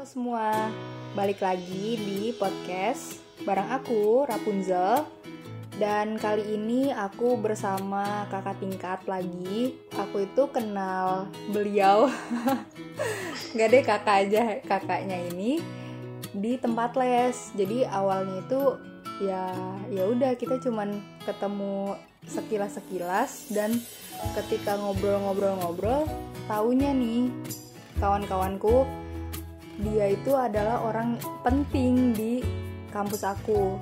Halo semua, balik lagi di podcast bareng aku Rapunzel dan kali ini aku bersama kakak tingkat lagi. Aku itu kenal beliau, nggak deh kakak aja kakaknya ini di tempat les. Jadi awalnya itu ya ya udah kita cuman ketemu sekilas sekilas dan ketika ngobrol-ngobrol-ngobrol taunya nih kawan-kawanku dia itu adalah orang penting di kampus aku.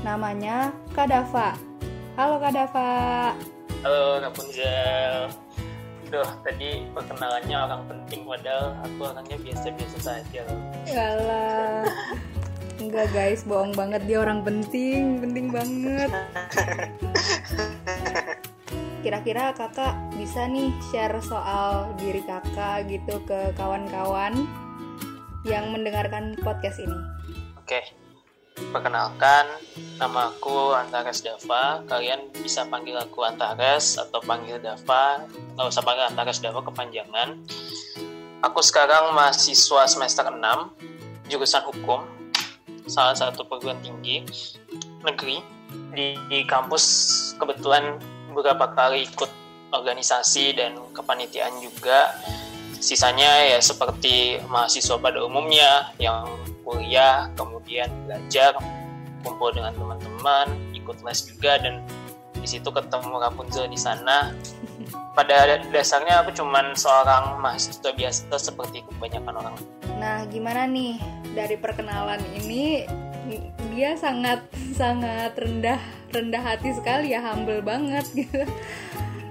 Namanya Kadafa. Halo Kadafa. Halo Rapunzel. Duh, tadi perkenalannya orang penting padahal aku orangnya biasa-biasa saja. Yalah. Enggak guys, bohong banget dia orang penting, penting banget. Kira-kira kakak bisa nih share soal diri kakak gitu ke kawan-kawan yang mendengarkan podcast ini. Oke, perkenalkan nama aku Antares Dava. Kalian bisa panggil aku Antares atau panggil Dava. Nggak usah panggil Antares Dava kepanjangan. Aku sekarang mahasiswa semester 6, jurusan hukum, salah satu perguruan tinggi negeri. Di, di kampus kebetulan beberapa kali ikut organisasi dan kepanitiaan juga sisanya ya seperti mahasiswa pada umumnya yang kuliah kemudian belajar kumpul dengan teman-teman ikut les juga dan di situ ketemu Rapunzel di sana. Pada dasarnya aku cuman seorang mahasiswa biasa seperti kebanyakan orang. Nah gimana nih? Dari perkenalan ini dia sangat sangat rendah rendah hati sekali ya humble banget gitu.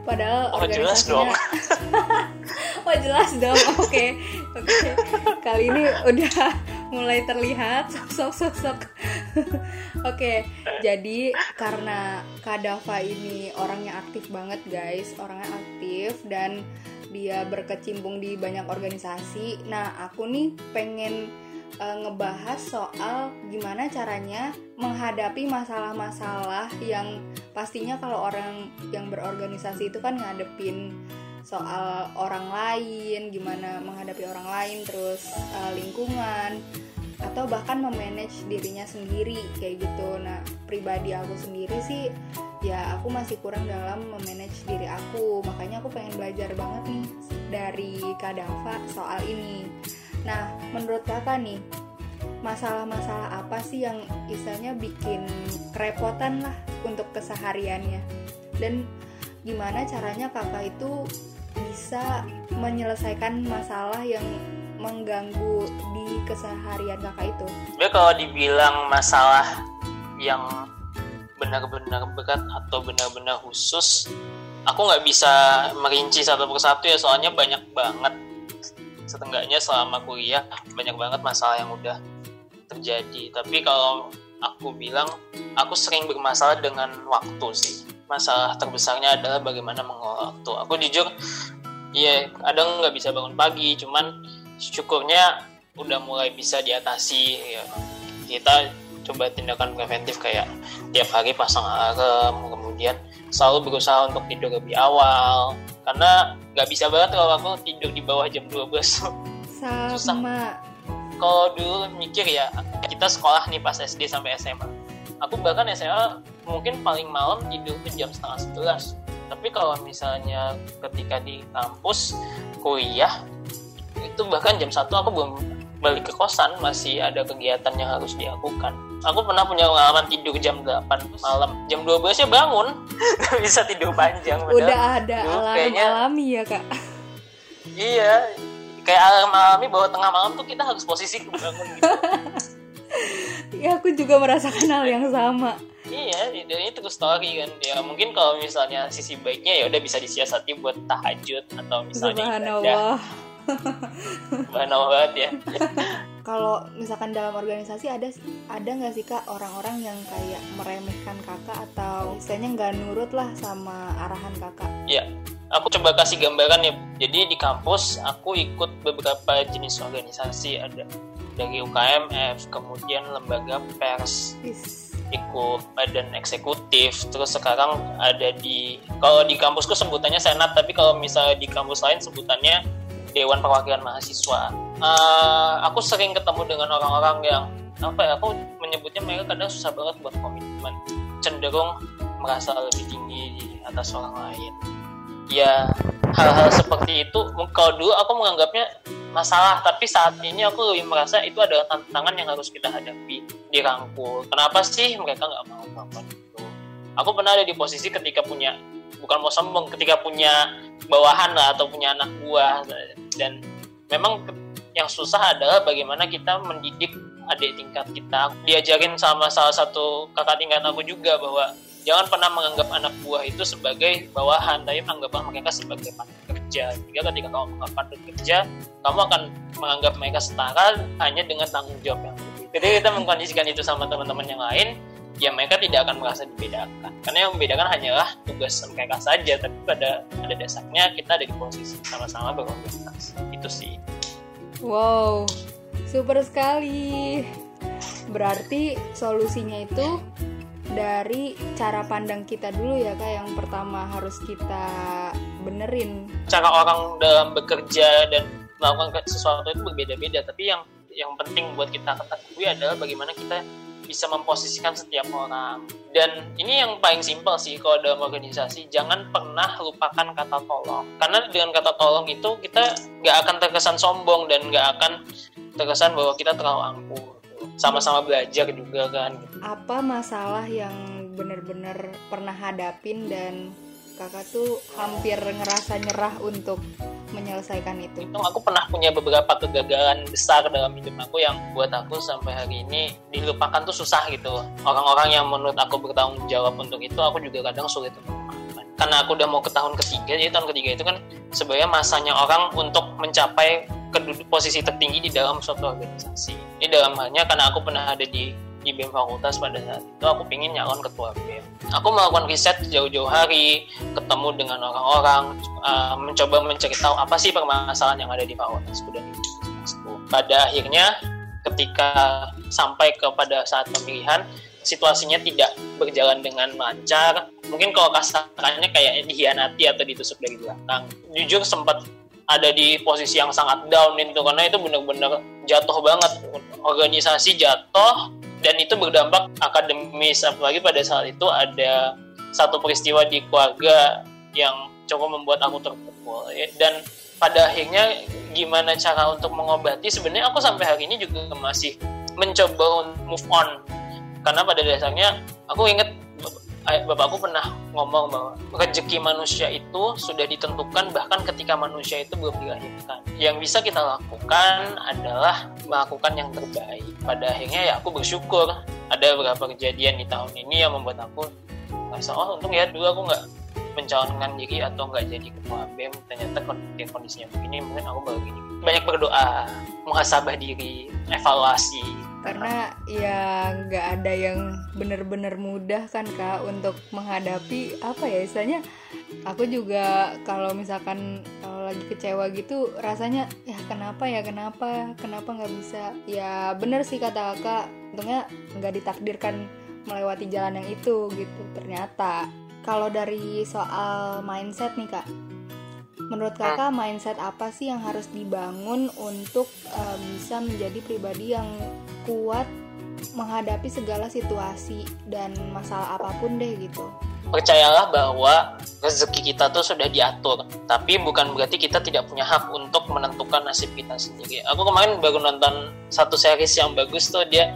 Padahal oh jelas dong oh jelas dong oke okay. oke okay. kali ini udah mulai terlihat sosok-sosok oke okay. jadi karena Kadafa ini orangnya aktif banget guys orangnya aktif dan dia berkecimpung di banyak organisasi nah aku nih pengen uh, ngebahas soal gimana caranya menghadapi masalah-masalah yang pastinya kalau orang yang berorganisasi itu kan ngadepin soal orang lain, gimana menghadapi orang lain, terus uh, lingkungan atau bahkan memanage dirinya sendiri kayak gitu. Nah, pribadi aku sendiri sih ya aku masih kurang dalam memanage diri aku. Makanya aku pengen belajar banget nih dari Kadafa soal ini. Nah, menurut kakak nih, masalah-masalah apa sih yang istilahnya bikin kerepotan lah untuk kesehariannya? Dan gimana caranya kakak itu bisa menyelesaikan masalah yang mengganggu di keseharian kakak itu? Ya kalau dibilang masalah yang benar-benar berat atau benar-benar khusus, aku nggak bisa merinci satu persatu ya. Soalnya banyak banget setengahnya selama kuliah banyak banget masalah yang udah terjadi. Tapi kalau aku bilang aku sering bermasalah dengan waktu sih. Masalah terbesarnya adalah bagaimana mengolah waktu. Aku jujur iya kadang nggak bisa bangun pagi cuman syukurnya udah mulai bisa diatasi ya kita coba tindakan preventif kayak tiap hari pasang alarm kemudian selalu berusaha untuk tidur lebih awal karena nggak bisa banget kalau aku tidur di bawah jam 12 sama. Susah. Kalau dulu mikir ya kita sekolah nih pas SD sampai SMA aku bahkan SMA mungkin paling malam tidur tuh jam setengah sebelas tapi kalau misalnya ketika di kampus kuliah itu bahkan jam satu aku belum balik ke kosan masih ada kegiatan yang harus dilakukan. Aku pernah punya pengalaman tidur jam 8 malam. Jam 12 ya bangun. Bisa tidur panjang udah ada alarm kayaknya, alami ya kak. Iya. Kayak alarm alami bahwa tengah malam tuh kita harus posisi bangun gitu. Ya aku juga merasakan hal yang sama iya itu itu story kan. Ya mungkin kalau misalnya sisi baiknya ya udah bisa disiasati buat tahajud atau misalnya Subhanallah. Subhanallah banget ya. Kalau misalkan dalam organisasi ada ada nggak sih kak orang-orang yang kayak meremehkan kakak atau istilahnya nggak nurut lah sama arahan kakak? Ya aku coba kasih gambaran ya. Jadi di kampus aku ikut beberapa jenis organisasi. Ada dari UKMF kemudian lembaga pers. Is. Ikut badan eksekutif terus sekarang ada di kalau di kampusku sebutannya senat tapi kalau misalnya di kampus lain sebutannya Dewan Perwakilan Mahasiswa. Uh, aku sering ketemu dengan orang-orang yang apa ya? Aku menyebutnya mereka kadang susah banget buat komitmen, cenderung merasa lebih tinggi di atas orang lain. Ya hal-hal seperti itu, kalau dulu aku menganggapnya masalah, tapi saat ini aku lebih merasa itu adalah tantangan yang harus kita hadapi, dirangkul. Kenapa sih mereka nggak mau melakukan itu? Aku pernah ada di posisi ketika punya bukan mau sombong ketika punya bawahan lah atau punya anak buah dan memang yang susah adalah bagaimana kita mendidik adik tingkat kita diajarin sama salah satu kakak tingkat aku juga bahwa jangan pernah menganggap anak buah itu sebagai bawahan tapi anggaplah mereka sebagai partner kerja. Jika ketika kamu menganggap partner kerja kamu akan menganggap mereka setara hanya dengan tanggung jawab yang lebih. Jadi kita mengkondisikan itu sama teman-teman yang lain ya mereka tidak akan merasa dibedakan. Karena yang membedakan hanyalah tugas mereka saja tapi pada pada dasarnya kita ada di posisi sama-sama berorganisasi itu sih. Wow super sekali. Berarti solusinya itu dari cara pandang kita dulu ya kak yang pertama harus kita benerin. Cara orang dalam bekerja dan melakukan sesuatu itu berbeda-beda tapi yang yang penting buat kita ketahui adalah bagaimana kita bisa memposisikan setiap orang. Dan ini yang paling simpel sih kalau dalam organisasi jangan pernah lupakan kata tolong. Karena dengan kata tolong itu kita nggak akan terkesan sombong dan nggak akan terkesan bahwa kita terlalu angkuh sama-sama belajar juga kan apa masalah yang benar-benar pernah hadapin dan kakak tuh hampir ngerasa nyerah untuk menyelesaikan itu? Itu aku pernah punya beberapa kegagalan besar dalam hidup aku yang buat aku sampai hari ini dilupakan tuh susah gitu. Orang-orang yang menurut aku bertanggung jawab untuk itu aku juga kadang sulit untuk memaafkan. Karena aku udah mau ke tahun ketiga, jadi tahun ketiga itu kan sebenarnya masanya orang untuk mencapai posisi tertinggi di dalam suatu organisasi. Ini dalam halnya karena aku pernah ada di di BEM fakultas pada saat itu aku pingin nyalon ketua BEM. Aku melakukan riset jauh-jauh hari ketemu dengan orang-orang uh, mencoba mencari tahu apa sih permasalahan yang ada di fakultasku dan pada akhirnya ketika sampai kepada saat pemilihan situasinya tidak berjalan dengan lancar. Mungkin kalau kasarannya kayak dihianati atau ditusuk dari belakang. Jujur sempat ada di posisi yang sangat down itu karena itu benar-benar jatuh banget. Organisasi jatuh dan itu berdampak akademis. Apalagi pada saat itu ada satu peristiwa di keluarga yang cukup membuat aku terpukul. Dan pada akhirnya gimana cara untuk mengobati? Sebenarnya aku sampai hari ini juga masih mencoba move on. Karena pada dasarnya aku inget bapakku pernah ngomong bahwa rezeki manusia itu sudah ditentukan bahkan ketika manusia itu belum dilahirkan. Yang bisa kita lakukan adalah melakukan yang terbaik. Pada akhirnya ya aku bersyukur ada beberapa kejadian di tahun ini yang membuat aku merasa oh untung ya dulu aku nggak mencalonkan diri atau nggak jadi ketua BEM ternyata kondisinya begini mungkin aku baru gini banyak berdoa muhasabah diri evaluasi karena ya nggak ada yang bener-bener mudah kan kak untuk menghadapi apa ya istilahnya aku juga kalau misalkan kalau lagi kecewa gitu rasanya ya kenapa ya kenapa kenapa nggak bisa? Ya bener sih kata kakak untungnya nggak ditakdirkan melewati jalan yang itu gitu ternyata. Kalau dari soal mindset nih kak Menurut kakak mindset apa sih yang harus dibangun untuk uh, bisa menjadi pribadi yang kuat menghadapi segala situasi dan masalah apa pun deh gitu? Percayalah bahwa rezeki kita tuh sudah diatur, tapi bukan berarti kita tidak punya hak untuk menentukan nasib kita sendiri. Aku kemarin baru nonton satu series yang bagus tuh dia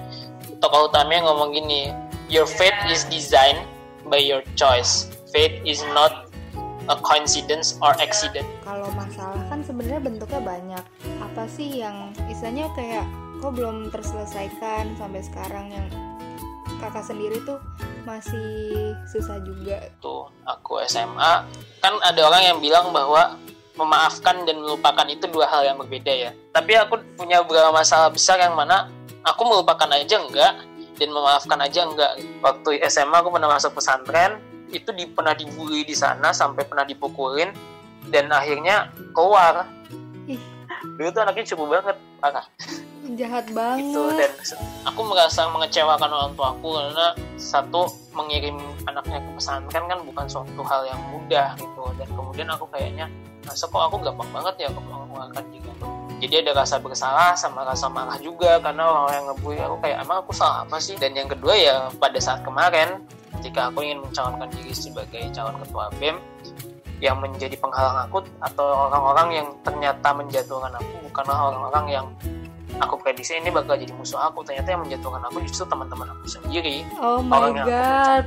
tokoh utamanya ngomong gini, Your fate is designed by your choice. Fate is not a coincidence or accident? Kalau masalah kan sebenarnya bentuknya banyak. Apa sih yang istilahnya kayak kok belum terselesaikan sampai sekarang yang kakak sendiri tuh masih susah juga. Tuh, aku SMA kan ada orang yang bilang bahwa memaafkan dan melupakan itu dua hal yang berbeda ya. Tapi aku punya beberapa masalah besar yang mana aku melupakan aja enggak dan memaafkan aja enggak. Waktu SMA aku pernah masuk pesantren, itu di, pernah dibully di sana sampai pernah dipukulin dan akhirnya keluar. Ih. dulu tuh anaknya cukup banget parah. Jahat banget. Itu dan aku merasa mengecewakan orang tua aku karena satu mengirim anaknya ke pesantren kan bukan suatu hal yang mudah gitu. Dan kemudian aku kayaknya masa kok aku gampang banget ya mengeluarkan diri aku jadi ada rasa bersalah sama rasa marah juga karena orang yang ngebully aku kayak emang aku salah apa sih? Dan yang kedua ya pada saat kemarin ketika aku ingin mencalonkan diri sebagai calon ketua BEM yang menjadi penghalang aku atau orang-orang yang ternyata menjatuhkan aku bukanlah orang-orang yang aku prediksi ini bakal jadi musuh aku. Ternyata yang menjatuhkan aku justru teman-teman aku sendiri. Oh my orang yang god.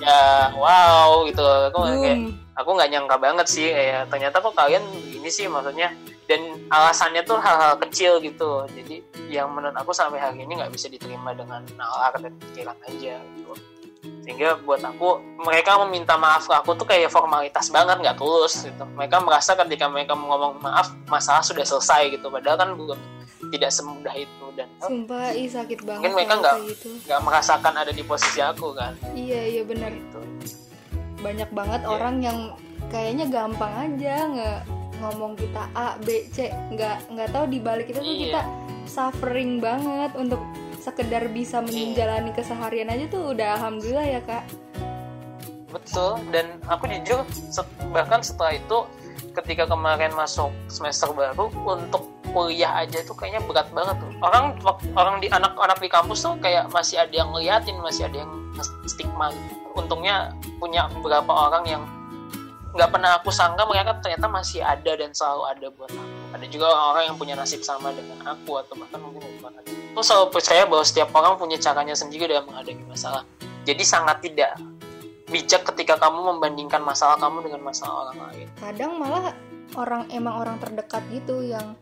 Ya wow gitu. Aku Boom. kayak aku nggak nyangka banget sih. Kayak ternyata kok kalian begini sih maksudnya dan alasannya tuh hal-hal kecil gitu. Jadi yang menurut aku sampai hari ini nggak bisa diterima dengan nalar dan pikiran aja sehingga buat aku mereka meminta maaf ke aku tuh kayak formalitas banget nggak tulus gitu. Mereka merasa ketika mereka ngomong maaf masalah sudah selesai gitu. Padahal kan belum tidak semudah itu. Dan sumpah ih sakit banget Mungkin mereka nggak- gitu. nggak merasakan ada di posisi aku kan. Iya iya benar gitu. Banyak banget Iya. orang yang kayaknya gampang aja nge ngomong kita A B C. Nggak nggak tahu di balik itu tuh Iya. kita suffering banget untuk sekedar bisa menjalani keseharian aja tuh udah alhamdulillah ya kak Betul, dan aku jujur bahkan setelah itu ketika kemarin masuk semester baru untuk kuliah aja tuh kayaknya berat banget tuh. Orang orang di anak-anak di kampus tuh kayak masih ada yang ngeliatin, masih ada yang stigma gitu. Untungnya punya beberapa orang yang nggak pernah aku sangka mereka ternyata masih ada dan selalu ada buat aku. Ada juga orang-orang yang punya nasib sama dengan aku atau bahkan mungkin lebih parah. Aku selalu percaya bahwa setiap orang punya caranya sendiri dalam menghadapi masalah. Jadi sangat tidak bijak ketika kamu membandingkan masalah kamu dengan masalah orang lain. kadang malah orang emang orang terdekat gitu yang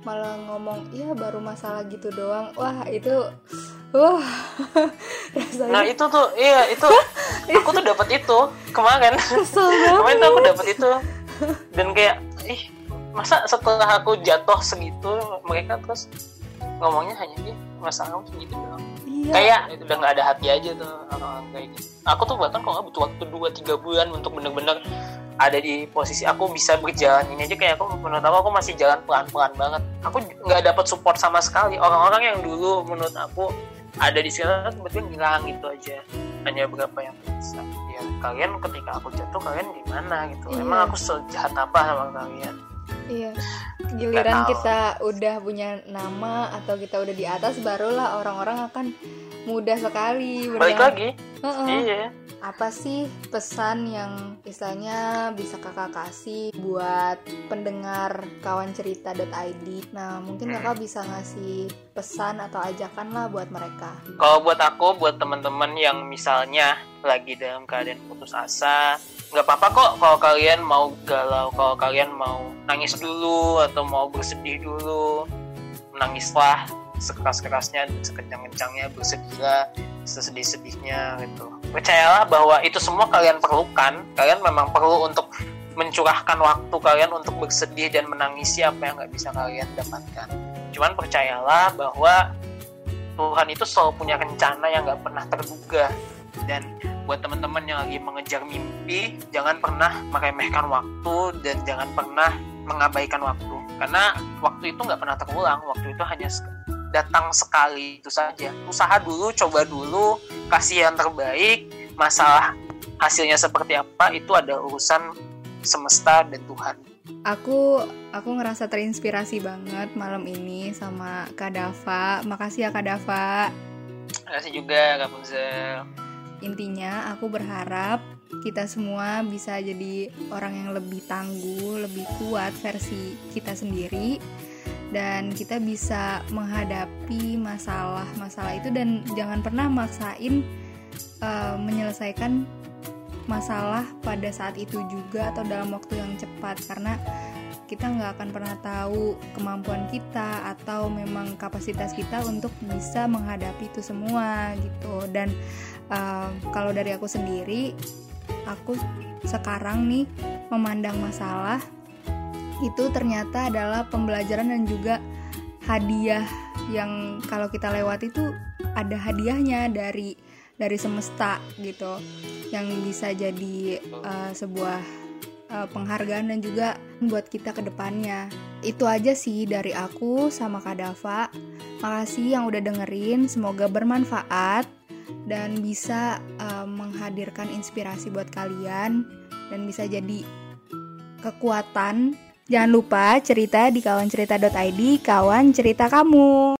malah ngomong iya baru masalah gitu doang wah itu wah rasanya Nah itu tuh, iya itu aku tuh dapat itu kemarin. kemarin tuh aku dapat itu. Dan kayak ih masa setelah aku jatuh segitu mereka terus ngomongnya hanya dia masalah kamu segitu doang. iya. Kayak itu udah nggak ada hati aja tuh orang-orang kayak gitu. Aku tuh bahkan kalau butuh waktu 2-3 bulan untuk bener-bener ada di posisi aku bisa berjalan. Ini aja kayak aku menurut aku aku masih jalan pelan-pelan banget. Aku nggak dapat support sama sekali. Orang-orang yang dulu menurut aku ada di sekitar tiba-tiba ngilang gitu aja hanya beberapa yang bisa ya kalian ketika aku jatuh kalian gimana gitu Iya. emang aku sejahat apa sama kalian Iya. Giliran kita udah punya nama atau kita udah di atas barulah orang-orang akan mudah sekali balik berjalan. lagi Heeh. iya Apa sih pesan yang istilahnya bisa kakak kasih buat pendengar kawan cerita.id? Nah mungkin Hmm. kakak bisa ngasih pesan atau ajakan lah buat mereka. kalau buat aku buat teman-teman yang misalnya lagi dalam keadaan putus asa nggak apa-apa kok kalau kalian mau galau kalau kalian mau nangis dulu atau mau bersedih dulu menangislah sekeras-kerasnya sekencang-kencangnya bersedihlah sesedih-sedihnya gitu. Percayalah bahwa itu semua kalian perlukan. Kalian memang perlu untuk mencurahkan waktu kalian untuk bersedih dan menangisi apa yang nggak bisa kalian dapatkan. Cuman percayalah bahwa Tuhan itu selalu punya rencana yang nggak pernah terduga. Dan buat teman-teman yang lagi mengejar mimpi jangan pernah meremehkan waktu dan jangan pernah mengabaikan waktu. Karena waktu itu nggak pernah terulang waktu itu hanya datang sekali itu saja. Usaha dulu coba dulu kasih yang terbaik. Masalah hasilnya seperti apa itu ada urusan semesta dan Tuhan. Aku aku ngerasa terinspirasi banget malam ini sama Kak Dava. Makasih ya Kak Dava. Terima kasih juga Rapunzel Intinya aku berharap kita semua bisa jadi orang yang lebih tangguh, lebih kuat versi kita sendiri dan kita bisa menghadapi masalah-masalah itu dan jangan pernah maksain uh, menyelesaikan masalah pada saat itu juga atau dalam waktu yang cepat. Karena kita nggak akan pernah tahu kemampuan kita atau memang kapasitas kita untuk bisa menghadapi itu semua gitu. Dan uh, kalau dari aku sendiri aku sekarang nih memandang masalah itu ternyata adalah pembelajaran dan juga hadiah yang kalau kita lewati itu ada hadiahnya dari dari semesta gitu yang bisa jadi uh, sebuah uh, penghargaan dan juga buat kita ke depannya. Itu aja sih dari aku sama Kak Dava. Makasih yang udah dengerin, semoga bermanfaat dan bisa uh, menghadirkan inspirasi buat kalian dan bisa jadi kekuatan. Jangan lupa cerita di kawancerita.id, kawan cerita kamu.